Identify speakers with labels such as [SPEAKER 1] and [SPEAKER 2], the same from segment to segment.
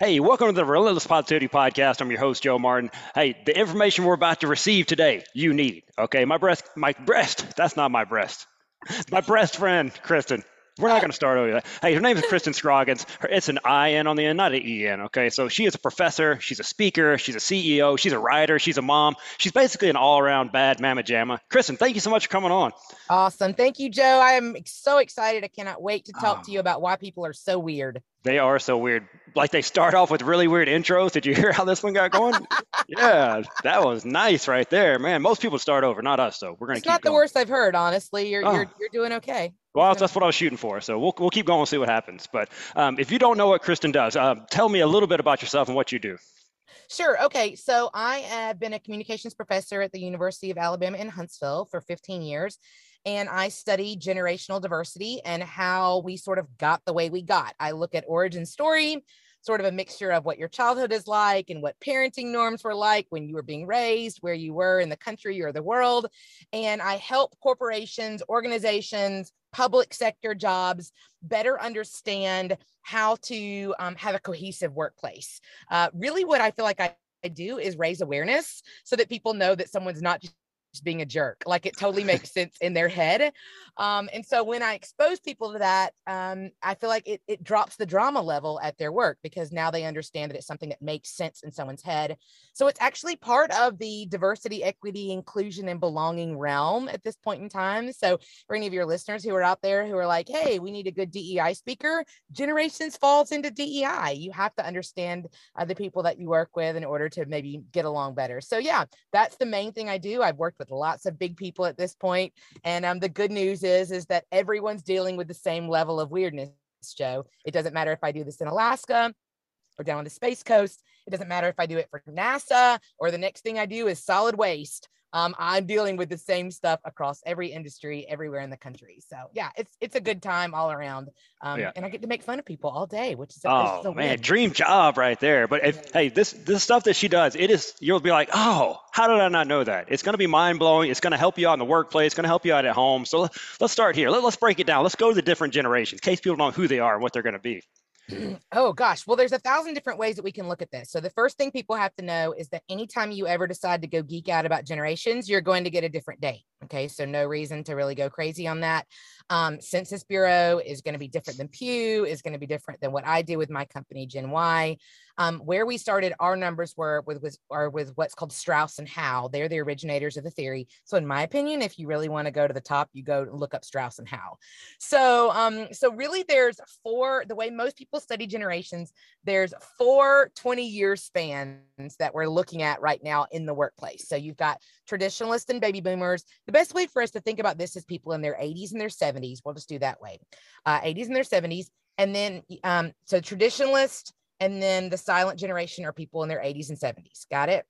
[SPEAKER 1] Hey, welcome to the Relentless Positivity Podcast. I'm your host, Joe Martin. Hey, the information we're about to receive today, you need. Okay, my breast, my breast, that's not my breast. My breast friend, Kristen, we're not going to start over that. Hey, her name is Kristen Scroggins. It's an I-N on the end, not an E-N, okay? So she is a professor, she's a speaker, she's a CEO, she's a writer, she's a mom. She's basically an all-around bad mamma jamma. Kristen, thank you so much for coming on.
[SPEAKER 2] Awesome. Thank you, Joe. I am so excited. I cannot wait to talk oh. to you about why people are so weird.
[SPEAKER 1] They are so weird. Like they start off with really weird intros. Did you hear how this one got going? yeah, that was nice right there, man. Most people start over, not us though. We're gonna.
[SPEAKER 2] It's not the worst I've heard, honestly. You're oh. you're you're doing okay.
[SPEAKER 1] Well, that's what I was shooting for. So we'll we'll keep going and see what happens. But um, if you don't know what Kristen does, uh, tell me a little bit about yourself and what you do.
[SPEAKER 2] Sure. Okay. So I have been a communications professor at the University of Alabama in Huntsville for 15 years and I study generational diversity and how we sort of got the way we got. I look at origin story, sort of a mixture of what your childhood is like and what parenting norms were like when you were being raised, where you were in the country or the world. And I help corporations, organizations, public sector jobs better understand how to um, have a cohesive workplace. Uh, really, what I feel like I I do is raise awareness so that people know that someone's not just being a jerk. Like it totally makes sense in their head. Um, and so when I expose people to that, um, I feel like it, it drops the drama level at their work because now they understand that it's something that makes sense in someone's head. So it's actually part of the diversity, equity, inclusion, and belonging realm at this point in time. So for any of your listeners who are out there who are like, hey, we need a good DEI speaker, generations falls into DEI. You have to understand uh, the people that you work with in order to maybe get along better. So yeah, that's the main thing I do. I've worked with lots of big people at this point. And um, the good news is, is that everyone's dealing with the same level of weirdness, Joe. It doesn't matter if I do this in Alaska or down on the Space Coast. It doesn't matter if I do it for NASA or the next thing I do is solid waste um, I'm dealing with the same stuff across every industry everywhere in the country. So yeah, it's it's a good time all around, um, yeah. and I get to make fun of people all day, which is
[SPEAKER 1] oh
[SPEAKER 2] is
[SPEAKER 1] man, dream job right there. But if yeah. hey, this this stuff that she does, it is you'll be like, oh, how did I not know that? It's going to be mind blowing. It's going to help you out in the workplace. It's going to help you out at home. So let's start here. Let, let's break it down. Let's go to the different generations, in case people don't know who they are and what they're going to be.
[SPEAKER 2] Oh gosh. Well, there's a thousand different ways that we can look at this. So the first thing people have to know is that anytime you ever decide to go geek out about generations, you're going to get a different date. Okay. So no reason to really go crazy on that. Um, Census Bureau is going to be different than Pew, is going to be different than what I do with my company, Gen Y. Um, where we started, our numbers were with was are with what's called Strauss and Howe. They're the originators of the theory. So, in my opinion, if you really want to go to the top, you go look up Strauss and Howe. So, um, so really, there's four. The way most people study generations, there's four 20 year spans that we're looking at right now in the workplace. So you've got traditionalists and baby boomers. The best way for us to think about this is people in their 80s and their 70s. We'll just do that way. Uh, 80s and their 70s. And then, um, so traditionalist, and then the silent generation are people in their 80s and 70s. Got it?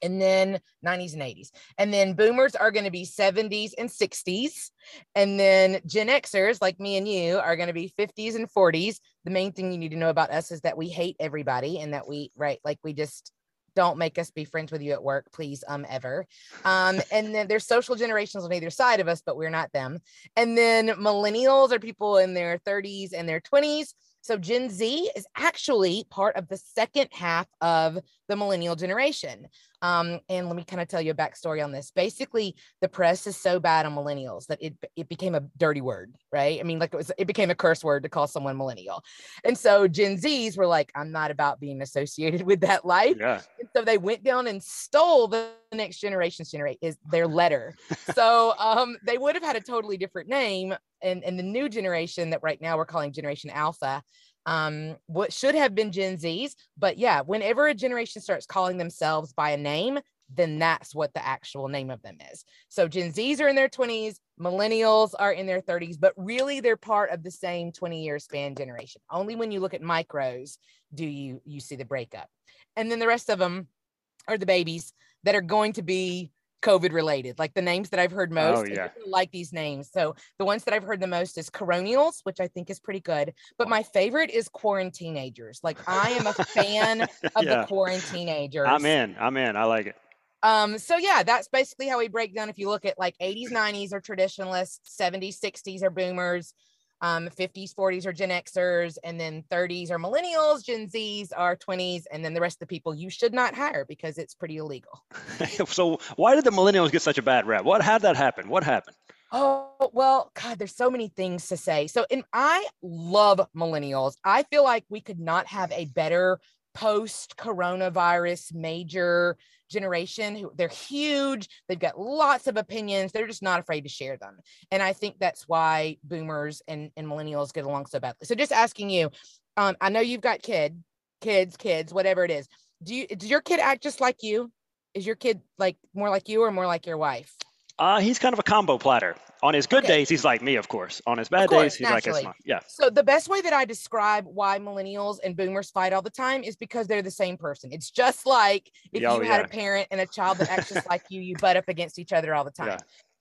[SPEAKER 2] And then 90s and 80s. And then boomers are going to be 70s and 60s. And then Gen Xers, like me and you, are going to be 50s and 40s. The main thing you need to know about us is that we hate everybody and that we, right, like we just don't make us be friends with you at work, please, um, ever. Um, and then there's social generations on either side of us, but we're not them. And then millennials are people in their 30s and their 20s so Gen Z is actually part of the second half of the millennial generation. Um, and let me kind of tell you a backstory on this. Basically, the press is so bad on millennials that it it became a dirty word, right? I mean, like it was it became a curse word to call someone millennial. And so Gen Zs were like, I'm not about being associated with that life. Yeah. And so they went down and stole the next generation's generate is their letter. so um, they would have had a totally different name. And, and the new generation that right now we're calling Generation Alpha um, what should have been Gen Zs. But yeah, whenever a generation starts calling themselves by a name, then that's what the actual name of them is. So Gen Zs are in their 20s, millennials are in their 30s, but really they're part of the same 20 year span generation. Only when you look at micros do you you see the breakup. And then the rest of them are the babies that are going to be COVID related, like the names that I've heard most. Oh, yeah. like these names. So the ones that I've heard the most is coronials, which I think is pretty good. But my favorite is quarantinagers. Like I am a fan of yeah. the quarantinagers.
[SPEAKER 1] I'm in. I'm in. I like it.
[SPEAKER 2] Um, so yeah, that's basically how we break down. If you look at like 80s, 90s are traditionalists, 70s, 60s are boomers, Um, 50s, 40s are Gen Xers, and then 30s are millennials, Gen Zs are 20s, and then the rest of the people you should not hire because it's pretty illegal.
[SPEAKER 1] so why did the millennials get such a bad rap? What had that happen? What happened?
[SPEAKER 2] Oh, well, God, there's so many things to say. So, and I love millennials. I feel like we could not have a better post coronavirus major generation who they're huge they've got lots of opinions they're just not afraid to share them. And i think that's why boomers and, and millennials get along so badly. So just asking you um, i know you've got kid kids kids whatever it is. Do you does your kid act just like you? Is your kid like more like you or more like your wife?
[SPEAKER 1] Uh, he's kind of a combo platter. On his good
[SPEAKER 2] Okay.
[SPEAKER 1] days, he's like me, of course. On his bad
[SPEAKER 2] course,
[SPEAKER 1] days, he's like
[SPEAKER 2] naturally.
[SPEAKER 1] mom. Yeah.
[SPEAKER 2] So the best way that I describe why millennials and boomers fight all the time is because they're the same person. It's just like if
[SPEAKER 1] oh,
[SPEAKER 2] you had a parent and a child that acts just like you, you butt up against each other all the time.
[SPEAKER 1] Yeah.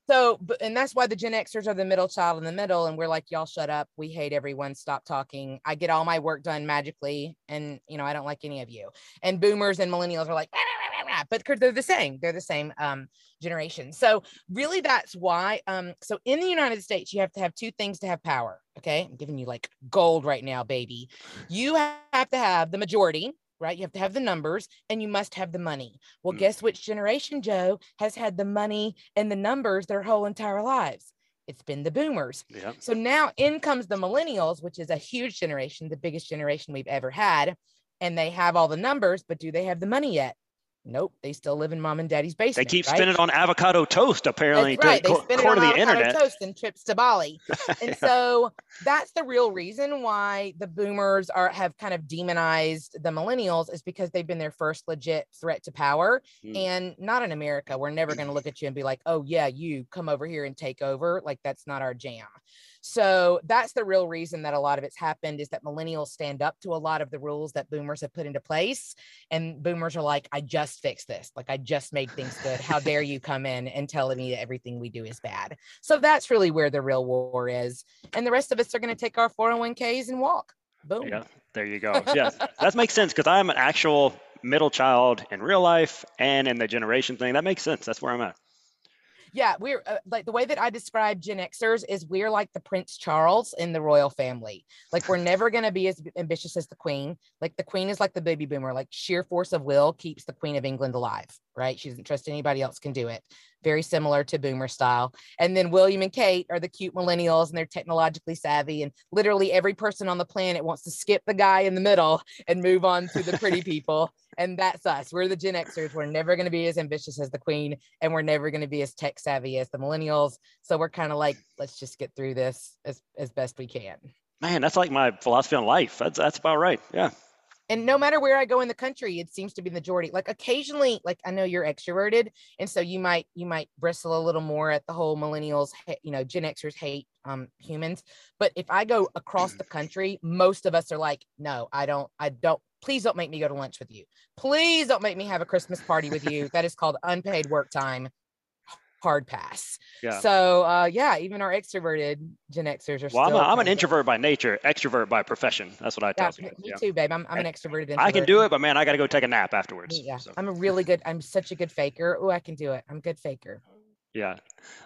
[SPEAKER 2] So, and that's why the Gen Xers are the middle child in the middle, and we're like, y'all shut up. We hate everyone. Stop talking. I get all my work done magically, and you know I don't like any of you. And boomers and millennials are like, "Rah, rah, rah, rah," but they're the same. They're the same um, generation. So really, that's why. Um, so in the United States, you have to have two things to have power. Okay, I'm giving you like gold right now, baby. You have to have the majority. Right, you have to have the numbers and you must have the money. Well,
[SPEAKER 1] Mm.
[SPEAKER 2] guess which generation, Joe, has had the money and the numbers their whole entire lives? It's been the boomers.
[SPEAKER 1] Yeah.
[SPEAKER 2] So now in comes the millennials, which is a huge generation, the biggest generation we've ever had. And they have all the numbers, but do they have the money yet? Nope. They still live in mom and daddy's basement.
[SPEAKER 1] They keep
[SPEAKER 2] right?
[SPEAKER 1] spinning on avocado toast, apparently,
[SPEAKER 2] That's right.
[SPEAKER 1] to
[SPEAKER 2] They spend it on
[SPEAKER 1] the
[SPEAKER 2] avocado
[SPEAKER 1] internet.
[SPEAKER 2] toast and trips to Bali. And
[SPEAKER 1] Yeah.
[SPEAKER 2] so that's the real reason why the boomers are have kind of demonized the millennials is because they've been their first legit threat to power.
[SPEAKER 1] Mm.
[SPEAKER 2] And not in America. We're never going to look at you and be like, oh yeah, you come over here and take over. Like that's not our jam. So that's the real reason that a lot of it's happened is that millennials stand up to a lot of the rules that boomers have put into place. And boomers are like, I just fixed this. Like I just made things good. How dare you come in and tell me that everything we do is bad? So that's really where the real war is. And the rest of us are going to take our 401ks and walk. Boom.
[SPEAKER 1] Yeah, there you go. Yeah, that makes sense because I'm an actual middle child in real life and in the generation thing. That makes sense. That's where I'm at.
[SPEAKER 2] Yeah, we're uh, like the way that I describe Gen Xers is we're like the Prince Charles in the royal family. Like we're never going to be as ambitious as the Queen. Like the Queen is like the baby boomer. Like sheer force of will keeps the Queen of England alive, right? She doesn't trust anybody else can do it. Very similar to boomer style. And then William and Kate are the cute millennials and they're technologically savvy. And literally every person on the planet wants to skip the guy in the middle and move on to the pretty people. And that's us. We're the Gen Xers. We're never going to be as ambitious as the Queen and we're never going to be as tech savvy as the millennials. So we're kind of like, let's just get through this as, as best we can.
[SPEAKER 1] Man, that's like my philosophy on life. That's that's about right. Yeah.
[SPEAKER 2] And no matter where I go in the country, it seems to be the majority. Like occasionally, like I know you're extroverted, and so you might you might bristle a little more at the whole millennials, you know, Gen Xers hate um humans. But if I go across the country, most of us are like, no, I don't, I don't. Please don't make me go to lunch with you. Please don't make me have a Christmas party with you. That is called unpaid work time. Hard pass.
[SPEAKER 1] Yeah.
[SPEAKER 2] So uh yeah, even our extroverted Gen Xers are
[SPEAKER 1] Well, I'm, a, I'm an introvert by nature, extrovert by profession. That's what I
[SPEAKER 2] Yeah,
[SPEAKER 1] tell
[SPEAKER 2] me
[SPEAKER 1] people.
[SPEAKER 2] me
[SPEAKER 1] Yeah.
[SPEAKER 2] too, babe. I'm, I'm an extroverted. Introvert.
[SPEAKER 1] I can do it, but man, I got to go take a nap afterwards.
[SPEAKER 2] Yeah,
[SPEAKER 1] So,
[SPEAKER 2] I'm a really good. I'm such a good faker. Oh, I can do it. I'm a good faker.
[SPEAKER 1] yeah.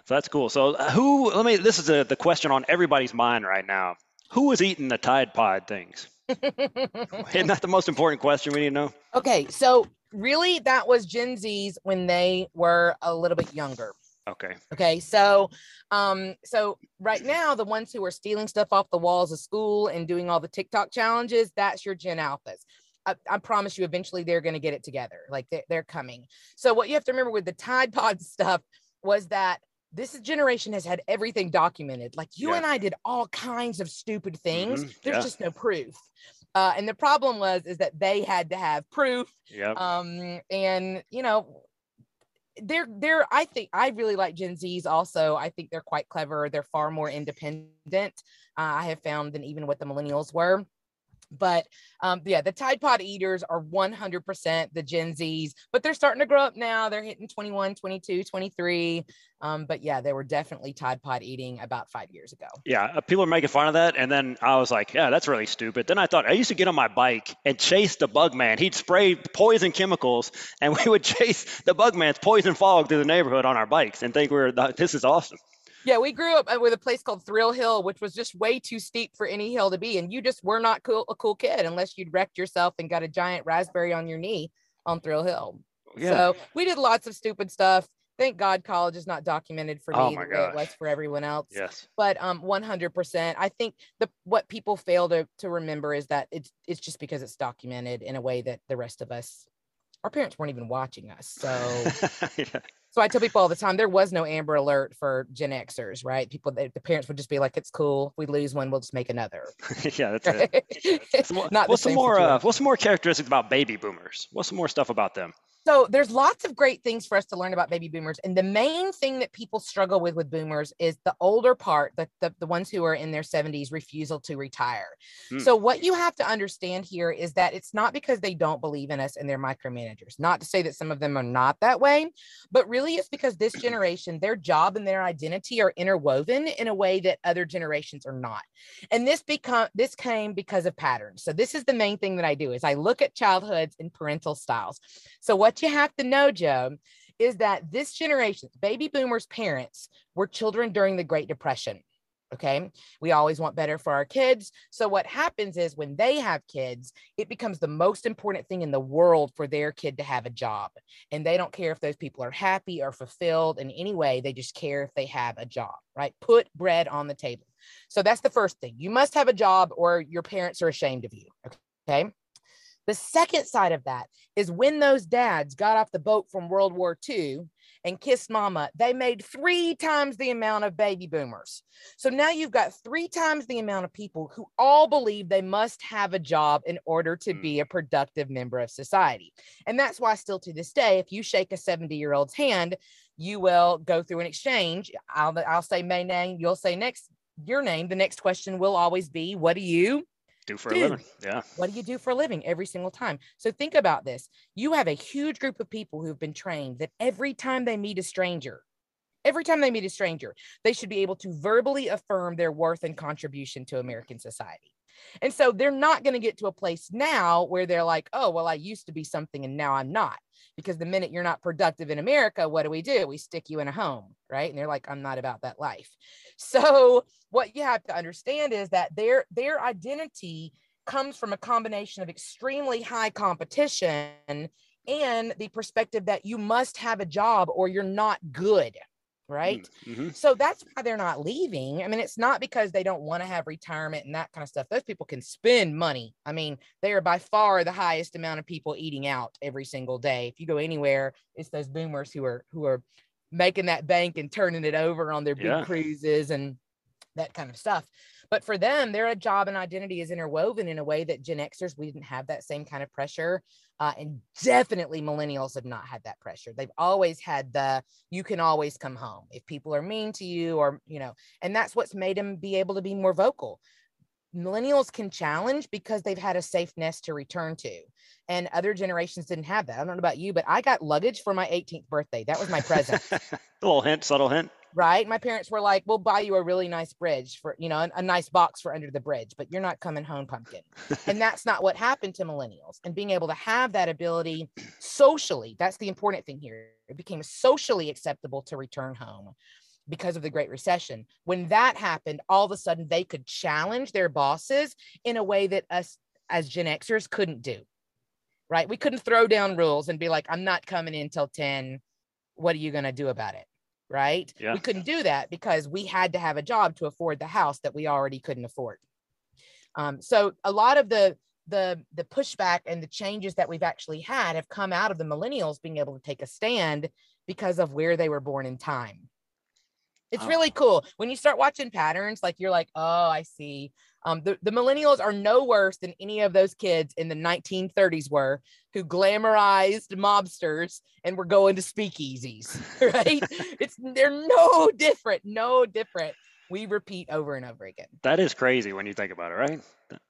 [SPEAKER 1] So that's cool. So uh, who? Let me. This is a, the question on everybody's mind right now. Who is eating the Tide Pod things? Isn't that the most important question we need to know?
[SPEAKER 2] okay, so really, that was Gen Zs when they were a little bit younger.
[SPEAKER 1] Okay.
[SPEAKER 2] Okay, so um, so right now, the ones who are stealing stuff off the walls of school and doing all the TikTok challenges, that's your Gen Alphas. I, I promise you, eventually they're going to get it together. Like they're, they're coming. So what you have to remember with the Tide Pod stuff was that this generation has had everything documented. Like you
[SPEAKER 1] Yeah.
[SPEAKER 2] and I did all kinds of stupid things.
[SPEAKER 1] Mhm,
[SPEAKER 2] There's
[SPEAKER 1] yeah.
[SPEAKER 2] just no proof. Uh, and the problem was is that they had to have proof
[SPEAKER 1] Yep.
[SPEAKER 2] um and you know they're they're i think i really like gen z's also i think they're quite clever they're far more independent uh, i have found than even what the millennials were but um yeah the tide pod eaters are 100% the gen z's but they're starting to grow up now they're hitting 21 22 23 um but yeah they were definitely tide pod eating about five years ago
[SPEAKER 1] Yeah, uh, people are making fun of that, and then I was like, "Yeah, that's really stupid." Then I thought I used to get on my bike and chase the bug man. He'd spray poison chemicals, and we would chase the bug man's poison fog through the neighborhood on our bikes and think we're this is awesome.
[SPEAKER 2] Yeah, we grew up uh, with a place called Thrill Hill, which was just way too steep for any hill to be. And you just were not cool, a cool kid unless you'd wrecked yourself and got a giant raspberry on your knee on Thrill Hill. Yeah. So we did lots of stupid stuff. Thank God college is not documented for
[SPEAKER 1] oh
[SPEAKER 2] me
[SPEAKER 1] the
[SPEAKER 2] way it was for everyone else.
[SPEAKER 1] Yes.
[SPEAKER 2] But um 100%. I think the what people fail to to remember is that it's it's just because it's documented in a way that the rest of us our parents weren't even watching us. So yeah. So I tell people all the time there was no Amber Alert for Gen Xers, right? People the parents would just be like, "It's cool. If we lose one, we'll just make another."
[SPEAKER 1] yeah, that's right? it. Some more, Not what's some more? Uh, what's some more characteristics about baby boomers? What's some more stuff about them?
[SPEAKER 2] So there's lots of great things for us to learn about baby boomers. And the main thing that people struggle with with boomers is the older part, the, the, the ones who are in their 70s refusal to retire. Hmm. So what you have to understand here is that it's not because they don't believe in us and they're micromanagers. Not to say that some of them are not that way, but really it's because this generation, their job and their identity are interwoven in a way that other generations are not. And this become this came because of patterns. So this is the main thing that I do is I look at childhoods and parental styles. So what what you have to know, Joe, is that this generation, baby boomers' parents, were children during the Great Depression. Okay. We always want better for our kids. So, what happens is when they have kids, it becomes the most important thing in the world for their kid to have a job. And they don't care if those people are happy or fulfilled in any way. They just care if they have a job, right? Put bread on the table. So, that's the first thing. You must have a job or your parents are ashamed of you. Okay. The second side of that is when those dads got off the boat from World War II and kissed mama, they made three times the amount of baby boomers. So now you've got three times the amount of people who all believe they must have a job in order to be a mm. productive member of society. And that's why, still to this day, if you shake a 70 year old's hand, you will go through an exchange. I'll, I'll say my name, you'll say next your name. The next question will always be, What do you?
[SPEAKER 1] Do for Dude, a living. Yeah.
[SPEAKER 2] What do you do for a living every single time? So think about this. You have a huge group of people who've been trained that every time they meet a stranger, every time they meet a stranger, they should be able to verbally affirm their worth and contribution to American society. And so they're not going to get to a place now where they're like, oh, well, I used to be something and now I'm not. Because the minute you're not productive in America, what do we do? We stick you in a home, right? And they're like, I'm not about that life. So what you have to understand is that their their identity comes from a combination of extremely high competition and the perspective that you must have a job or you're not good right? Mm-hmm. So that's why they're not leaving. I mean, it's not because they don't want to have retirement and that kind of stuff. Those people can spend money. I mean, they are by far the highest amount of people eating out every single day. If you go anywhere, it's those boomers who are who are making that bank and turning it over on their big yeah. cruises and that kind of stuff. But for them, their job and identity is interwoven in a way that Gen Xers, we didn't have that same kind of pressure. Uh, and definitely millennials have not had that pressure. They've always had the, you can always come home if people are mean to you or, you know, and that's what's made them be able to be more vocal millennials can challenge because they've had a safe nest to return to and other generations didn't have that i don't know about you but i got luggage for my 18th birthday that was my present
[SPEAKER 1] a little hint subtle hint
[SPEAKER 2] right? My parents were like, "We'll buy you a really nice bridge for, you know, a, a nice box for under the bridge, but you're not coming home, pumpkin." and that's not what happened to millennials. And being able to have that ability socially, that's the important thing here. It became socially acceptable to return home because of the Great Recession. When that happened, all of a sudden they could challenge their bosses in a way that us as Gen Xers couldn't do. Right? We couldn't throw down rules and be like, "I'm not coming in till 10. What are you going to do about it?" right? Yeah. We couldn't do that because we had to have a job to afford the house that we already couldn't afford. Um, so a lot of the the the pushback and the changes that we've actually had have come out of the millennials being able to take a stand because of where they were born in time. It's really cool when you start watching patterns. Like you're like, oh, I see. Um, the, the millennials are no worse than any of those kids in the 1930s were who glamorized mobsters and were going to speakeasies, right? it's they're no different, no different. We repeat over and over again.
[SPEAKER 1] That is crazy when you think about it, right?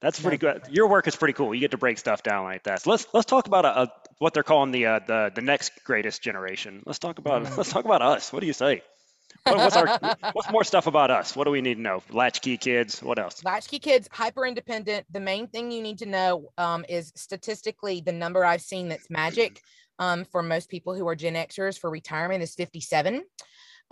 [SPEAKER 1] That's pretty good. Your work is pretty cool. You get to break stuff down like that. So let's let's talk about a, a what they're calling the uh, the the next greatest generation. Let's talk about mm. let's talk about us. What do you say? What, what's our what's more stuff about us? What do we need to know? Latchkey kids. What else?
[SPEAKER 2] Latchkey kids, hyper independent. The main thing you need to know um, is statistically the number I've seen that's magic um, for most people who are Gen Xers for retirement is 57.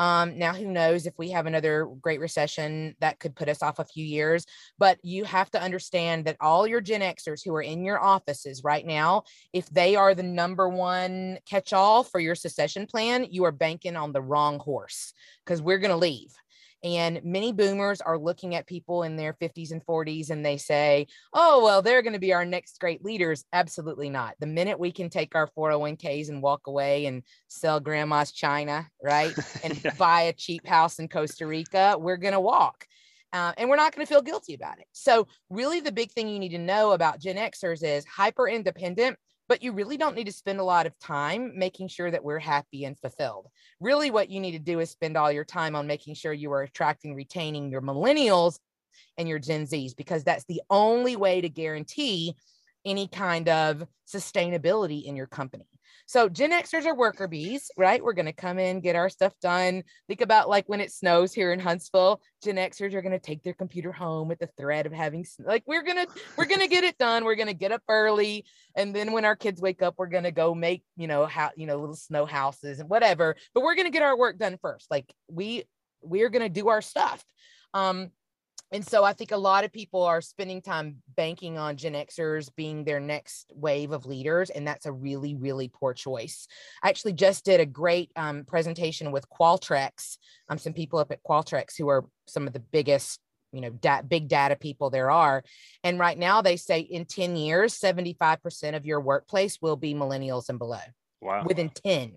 [SPEAKER 2] Um, now, who knows if we have another great recession that could put us off a few years, but you have to understand that all your Gen Xers who are in your offices right now, if they are the number one catch all for your secession plan, you are banking on the wrong horse because we're going to leave. And many boomers are looking at people in their 50s and 40s and they say, oh, well, they're going to be our next great leaders. Absolutely not. The minute we can take our 401ks and walk away and sell grandma's china, right? And yeah. buy a cheap house in Costa Rica, we're going to walk. Uh, and we're not going to feel guilty about it. So, really, the big thing you need to know about Gen Xers is hyper independent but you really don't need to spend a lot of time making sure that we're happy and fulfilled. Really, what you need to do is spend all your time on making sure you are attracting, retaining your millennials and your Gen Zs, because that's the only way to guarantee any kind of sustainability in your company. So Gen Xers are worker bees, right? We're going to come in, get our stuff done. Think about like when it snows here in Huntsville, Gen Xers are going to take their computer home with the threat of having like we're going to we're going to get it done. We're going to get up early and then when our kids wake up, we're going to go make, you know, how, you know, little snow houses and whatever, but we're going to get our work done first. Like we we're going to do our stuff. Um and so I think a lot of people are spending time banking on Gen Xers being their next wave of leaders, and that's a really, really poor choice. I actually just did a great um, presentation with Qualtrics, um, some people up at Qualtrics who are some of the biggest you know da- big data people there are. And right now they say in 10 years 75% of your workplace will be millennials and below.
[SPEAKER 1] Wow.
[SPEAKER 2] Within 10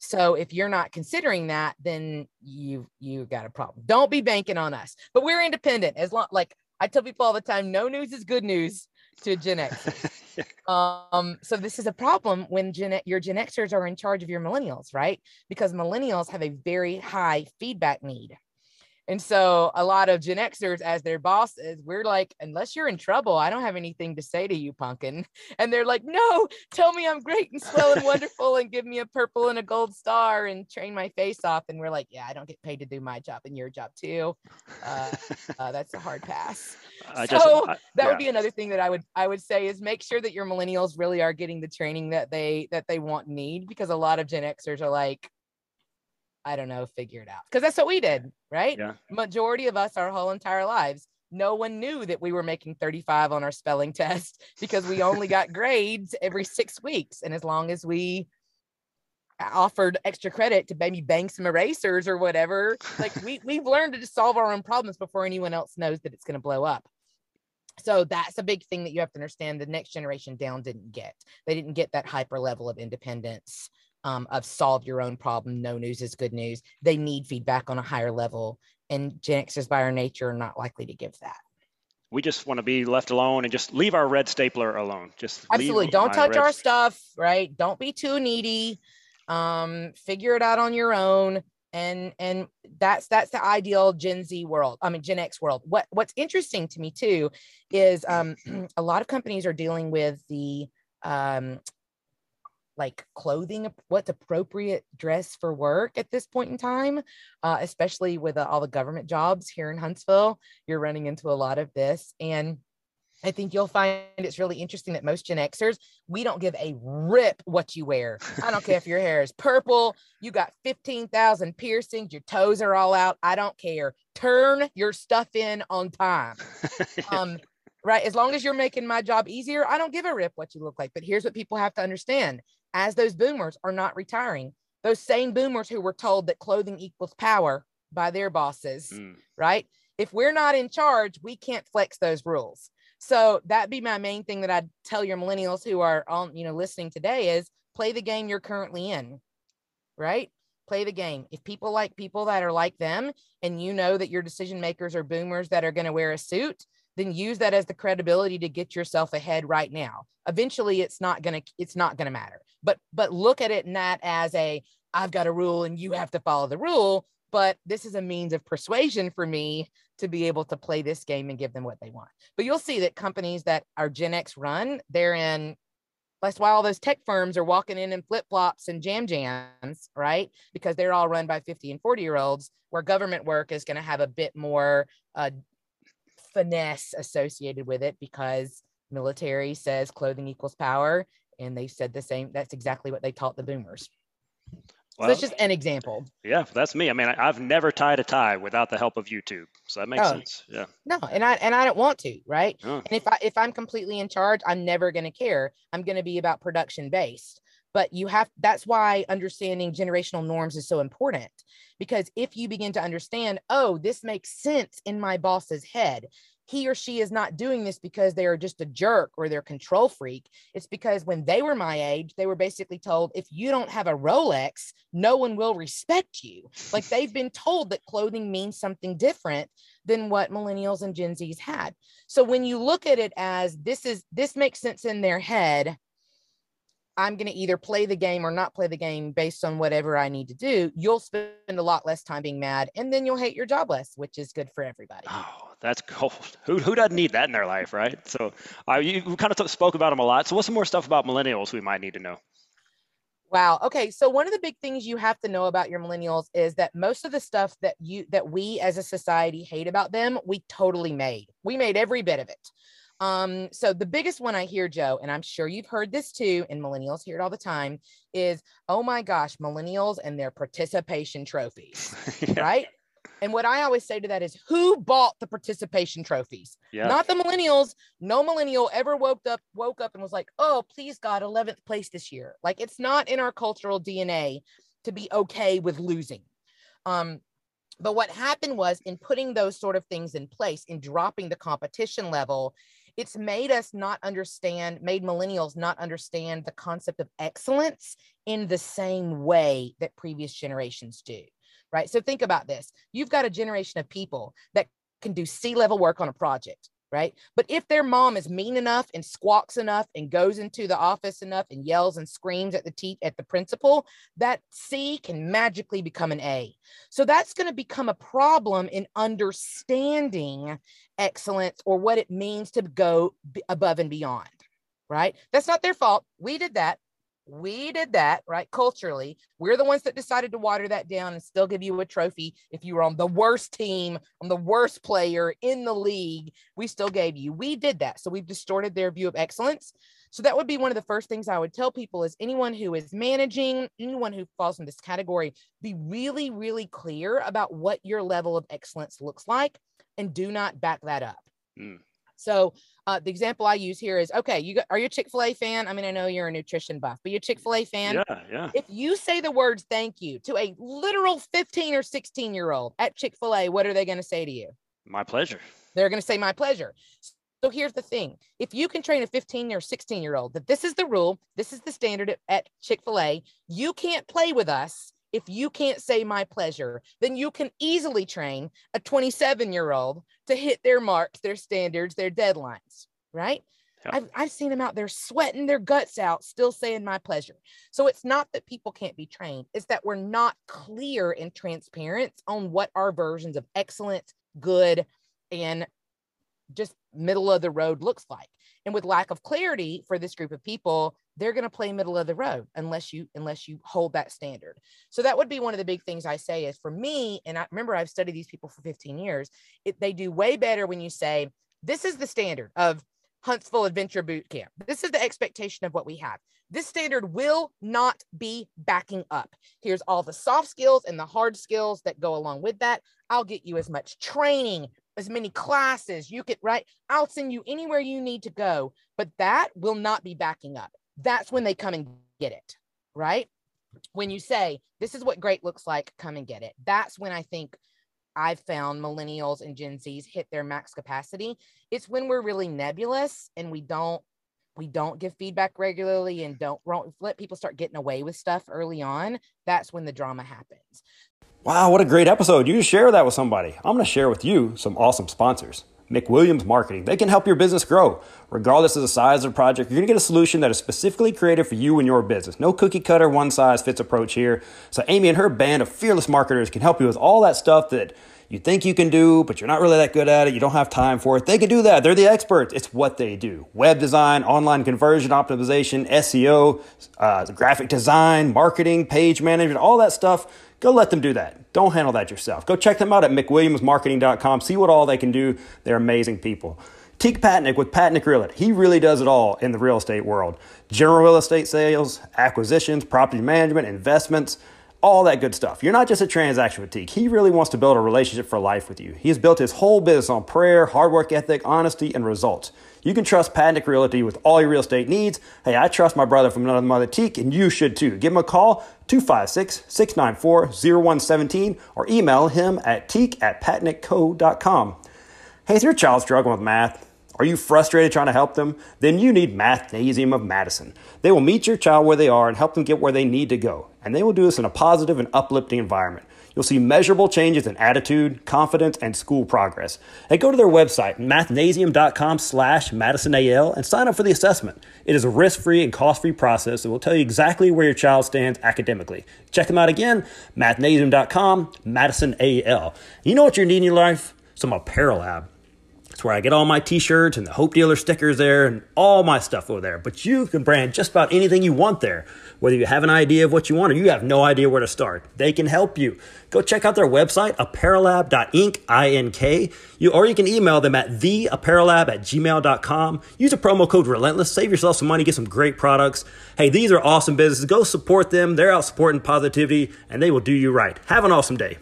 [SPEAKER 2] so if you're not considering that, then you you got a problem. Don't be banking on us. But we're independent. As long like I tell people all the time, no news is good news to Gen X. um, so this is a problem when Gen your Gen Xers are in charge of your millennials, right? Because millennials have a very high feedback need. And so a lot of Gen Xers, as their bosses, we're like, unless you're in trouble, I don't have anything to say to you, pumpkin. And they're like, no, tell me I'm great and swell and wonderful and give me a purple and a gold star and train my face off. And we're like, yeah, I don't get paid to do my job and your job too. Uh, uh, that's a hard pass. I so just, I, that yeah. would be another thing that I would I would say is make sure that your millennials really are getting the training that they that they want need because a lot of Gen Xers are like, I don't know, figure it out. Because that's what we did, right?
[SPEAKER 1] Yeah.
[SPEAKER 2] Majority of us our whole entire lives. No one knew that we were making 35 on our spelling test because we only got grades every six weeks. And as long as we offered extra credit to maybe bang some erasers or whatever, like we, we've learned to just solve our own problems before anyone else knows that it's going to blow up. So that's a big thing that you have to understand. The next generation down didn't get. They didn't get that hyper level of independence um, of solve your own problem. No news is good news. They need feedback on a higher level, and Gen Xers by our nature are not likely to give that.
[SPEAKER 1] We just want to be left alone and just leave our red stapler alone. Just
[SPEAKER 2] absolutely don't touch our stuff, right? Don't be too needy. Um, figure it out on your own and and that's that's the ideal gen z world i mean gen x world what what's interesting to me too is um a lot of companies are dealing with the um like clothing what's appropriate dress for work at this point in time uh, especially with uh, all the government jobs here in huntsville you're running into a lot of this and I think you'll find it's really interesting that most Gen Xers, we don't give a rip what you wear. I don't care if your hair is purple, you got 15,000 piercings, your toes are all out. I don't care. Turn your stuff in on time. um, right. As long as you're making my job easier, I don't give a rip what you look like. But here's what people have to understand as those boomers are not retiring, those same boomers who were told that clothing equals power by their bosses, mm. right? If we're not in charge, we can't flex those rules. So that'd be my main thing that I'd tell your millennials who are on, you know, listening today is play the game you're currently in, right? Play the game. If people like people that are like them, and you know that your decision makers are boomers that are going to wear a suit, then use that as the credibility to get yourself ahead right now. Eventually it's not to it's not to matter. But but look at it not as a I've got a rule and you have to follow the rule, but this is a means of persuasion for me to be able to play this game and give them what they want. But you'll see that companies that are Gen X run, they're in that's why all those tech firms are walking in in flip flops and jam jams, right? Because they're all run by 50 and 40 year olds, where government work is going to have a bit more uh, finesse associated with it because military says clothing equals power and they said the same that's exactly what they taught the boomers Well, so that's just an example.
[SPEAKER 1] Yeah, that's me. I mean, I, have never tied a tie without the help of YouTube, so that makes oh, sense. Yeah.
[SPEAKER 2] No, and I and I don't want to, right? And if I if I'm completely in charge, I'm never going to care. I'm going to be about production based. But you have that's why understanding generational norms is so important because if you begin to understand, oh, this makes sense in my boss's head he or she is not doing this because they are just a jerk or they're control freak. It's because when they were my age, they were basically told if you don't have a Rolex, no one will respect you. Like they've been told that clothing means something different than what millennials and Gen Zs had. So when you look at it as this is this makes sense in their head, I'm going to either play the game or not play the game based on whatever I need to do, you'll spend a lot less time being mad and then you'll hate your job less, which is good for everybody.
[SPEAKER 1] Oh, that's cool. Who, who doesn't need that in their life, right? So uh, you kind of t- spoke about them a lot. So what's some more stuff about millennials we might need to know?
[SPEAKER 2] Wow. Okay. So one of the big things you have to know about your millennials is that most of the stuff that you that we as a society hate about them, we totally made. We made every bit of it. Um, so the biggest one I hear, Joe, and I'm sure you've heard this too, and millennials hear it all the time, is oh my gosh, millennials and their participation trophies, yeah. right? And what I always say to that is, who bought the participation trophies? Yeah. Not the millennials. No millennial ever woke up, woke up and was like, "Oh, please God, 11th place this year." Like it's not in our cultural DNA to be okay with losing. Um, but what happened was in putting those sort of things in place, in dropping the competition level, it's made us not understand, made millennials not understand the concept of excellence in the same way that previous generations do. Right. So think about this you've got a generation of people that can do C level work on a project right? But if their mom is mean enough and squawks enough and goes into the office enough and yells and screams at the te- at the principal, that C can magically become an A. So that's going to become a problem in understanding excellence or what it means to go above and beyond, right? That's not their fault. We did that. We did that, right? Culturally, we're the ones that decided to water that down and still give you a trophy if you were on the worst team, on the worst player in the league. We still gave you. We did that. So we've distorted their view of excellence. So that would be one of the first things I would tell people is anyone who is managing, anyone who falls in this category, be really, really clear about what your level of excellence looks like and do not back that up. Mm. So uh, the example I use here is okay. You got, are you a Chick Fil A fan? I mean, I know you're a nutrition buff, but you're a Chick Fil A fan.
[SPEAKER 1] Yeah, yeah.
[SPEAKER 2] If you say the words "thank you" to a literal 15 or 16 year old at Chick Fil A, what are they going to say to you?
[SPEAKER 1] My pleasure.
[SPEAKER 2] They're going to say my pleasure. So here's the thing: if you can train a 15 or 16 year old that this is the rule, this is the standard at, at Chick Fil A, you can't play with us if you can't say my pleasure, then you can easily train a 27 year old to hit their marks, their standards, their deadlines, right? I've, I've seen them out there sweating their guts out, still saying my pleasure. So it's not that people can't be trained, it's that we're not clear and transparent on what our versions of excellent, good, and just middle of the road looks like. And with lack of clarity for this group of people, they're going to play middle of the road unless you unless you hold that standard. So that would be one of the big things i say is for me and i remember i've studied these people for 15 years it, they do way better when you say this is the standard of huntsville adventure boot camp. This is the expectation of what we have. This standard will not be backing up. Here's all the soft skills and the hard skills that go along with that. I'll get you as much training as many classes you could right? I'll send you anywhere you need to go but that will not be backing up that's when they come and get it, right? When you say, this is what great looks like, come and get it. That's when I think I've found millennials and Gen Zs hit their max capacity. It's when we're really nebulous and we don't we don't give feedback regularly and don't let people start getting away with stuff early on. That's when the drama happens.
[SPEAKER 3] Wow, what a great episode. You share that with somebody. I'm going to share with you some awesome sponsors. McWilliams Marketing. They can help your business grow. Regardless of the size of the project, you're going to get a solution that is specifically created for you and your business. No cookie cutter, one size fits approach here. So, Amy and her band of fearless marketers can help you with all that stuff that you think you can do, but you're not really that good at it. You don't have time for it. They can do that. They're the experts. It's what they do web design, online conversion optimization, SEO, uh, graphic design, marketing, page management, all that stuff Go let them do that. Don't handle that yourself. Go check them out at mcwilliamsmarketing.com. See what all they can do. They're amazing people. Teak Patnick with Patnick Realty. He really does it all in the real estate world. General real estate sales, acquisitions, property management, investments,
[SPEAKER 1] all that good stuff. You're not just a transaction with Teak. He really wants to build a relationship for life with you. He has built his whole business on prayer, hard work ethic, honesty, and results. You can trust Patnick Realty with all your real estate needs. Hey, I trust my brother from another mother, Teak, and you should too. Give him a call, 256 694 0117, or email him at teak at patnickco.com. Hey, is your child struggling with math? Are you frustrated trying to help them? Then you need Mathnasium of Madison. They will meet your child where they are and help them get where they need to go. And they will do this in a positive and uplifting environment. You'll see measurable changes in attitude, confidence, and school progress. And go to their website, mathnasium.com slash madisonal, and sign up for the assessment. It is a risk-free and cost-free process that will tell you exactly where your child stands academically. Check them out again, mathnasium.com, madisonal. You know what you need in your life? Some apparel lab. It's where I get all my t-shirts and the Hope Dealer stickers there and all my stuff over there. But you can brand just about anything you want there. Whether you have an idea of what you want or you have no idea where to start, they can help you. Go check out their website, apparellab.ink, I-N-K. You, or you can email them at theapparellab at gmail.com. Use a promo code Relentless. Save yourself some money, get some great products. Hey, these are awesome businesses. Go support them. They're out supporting positivity and they will do you right. Have an awesome day.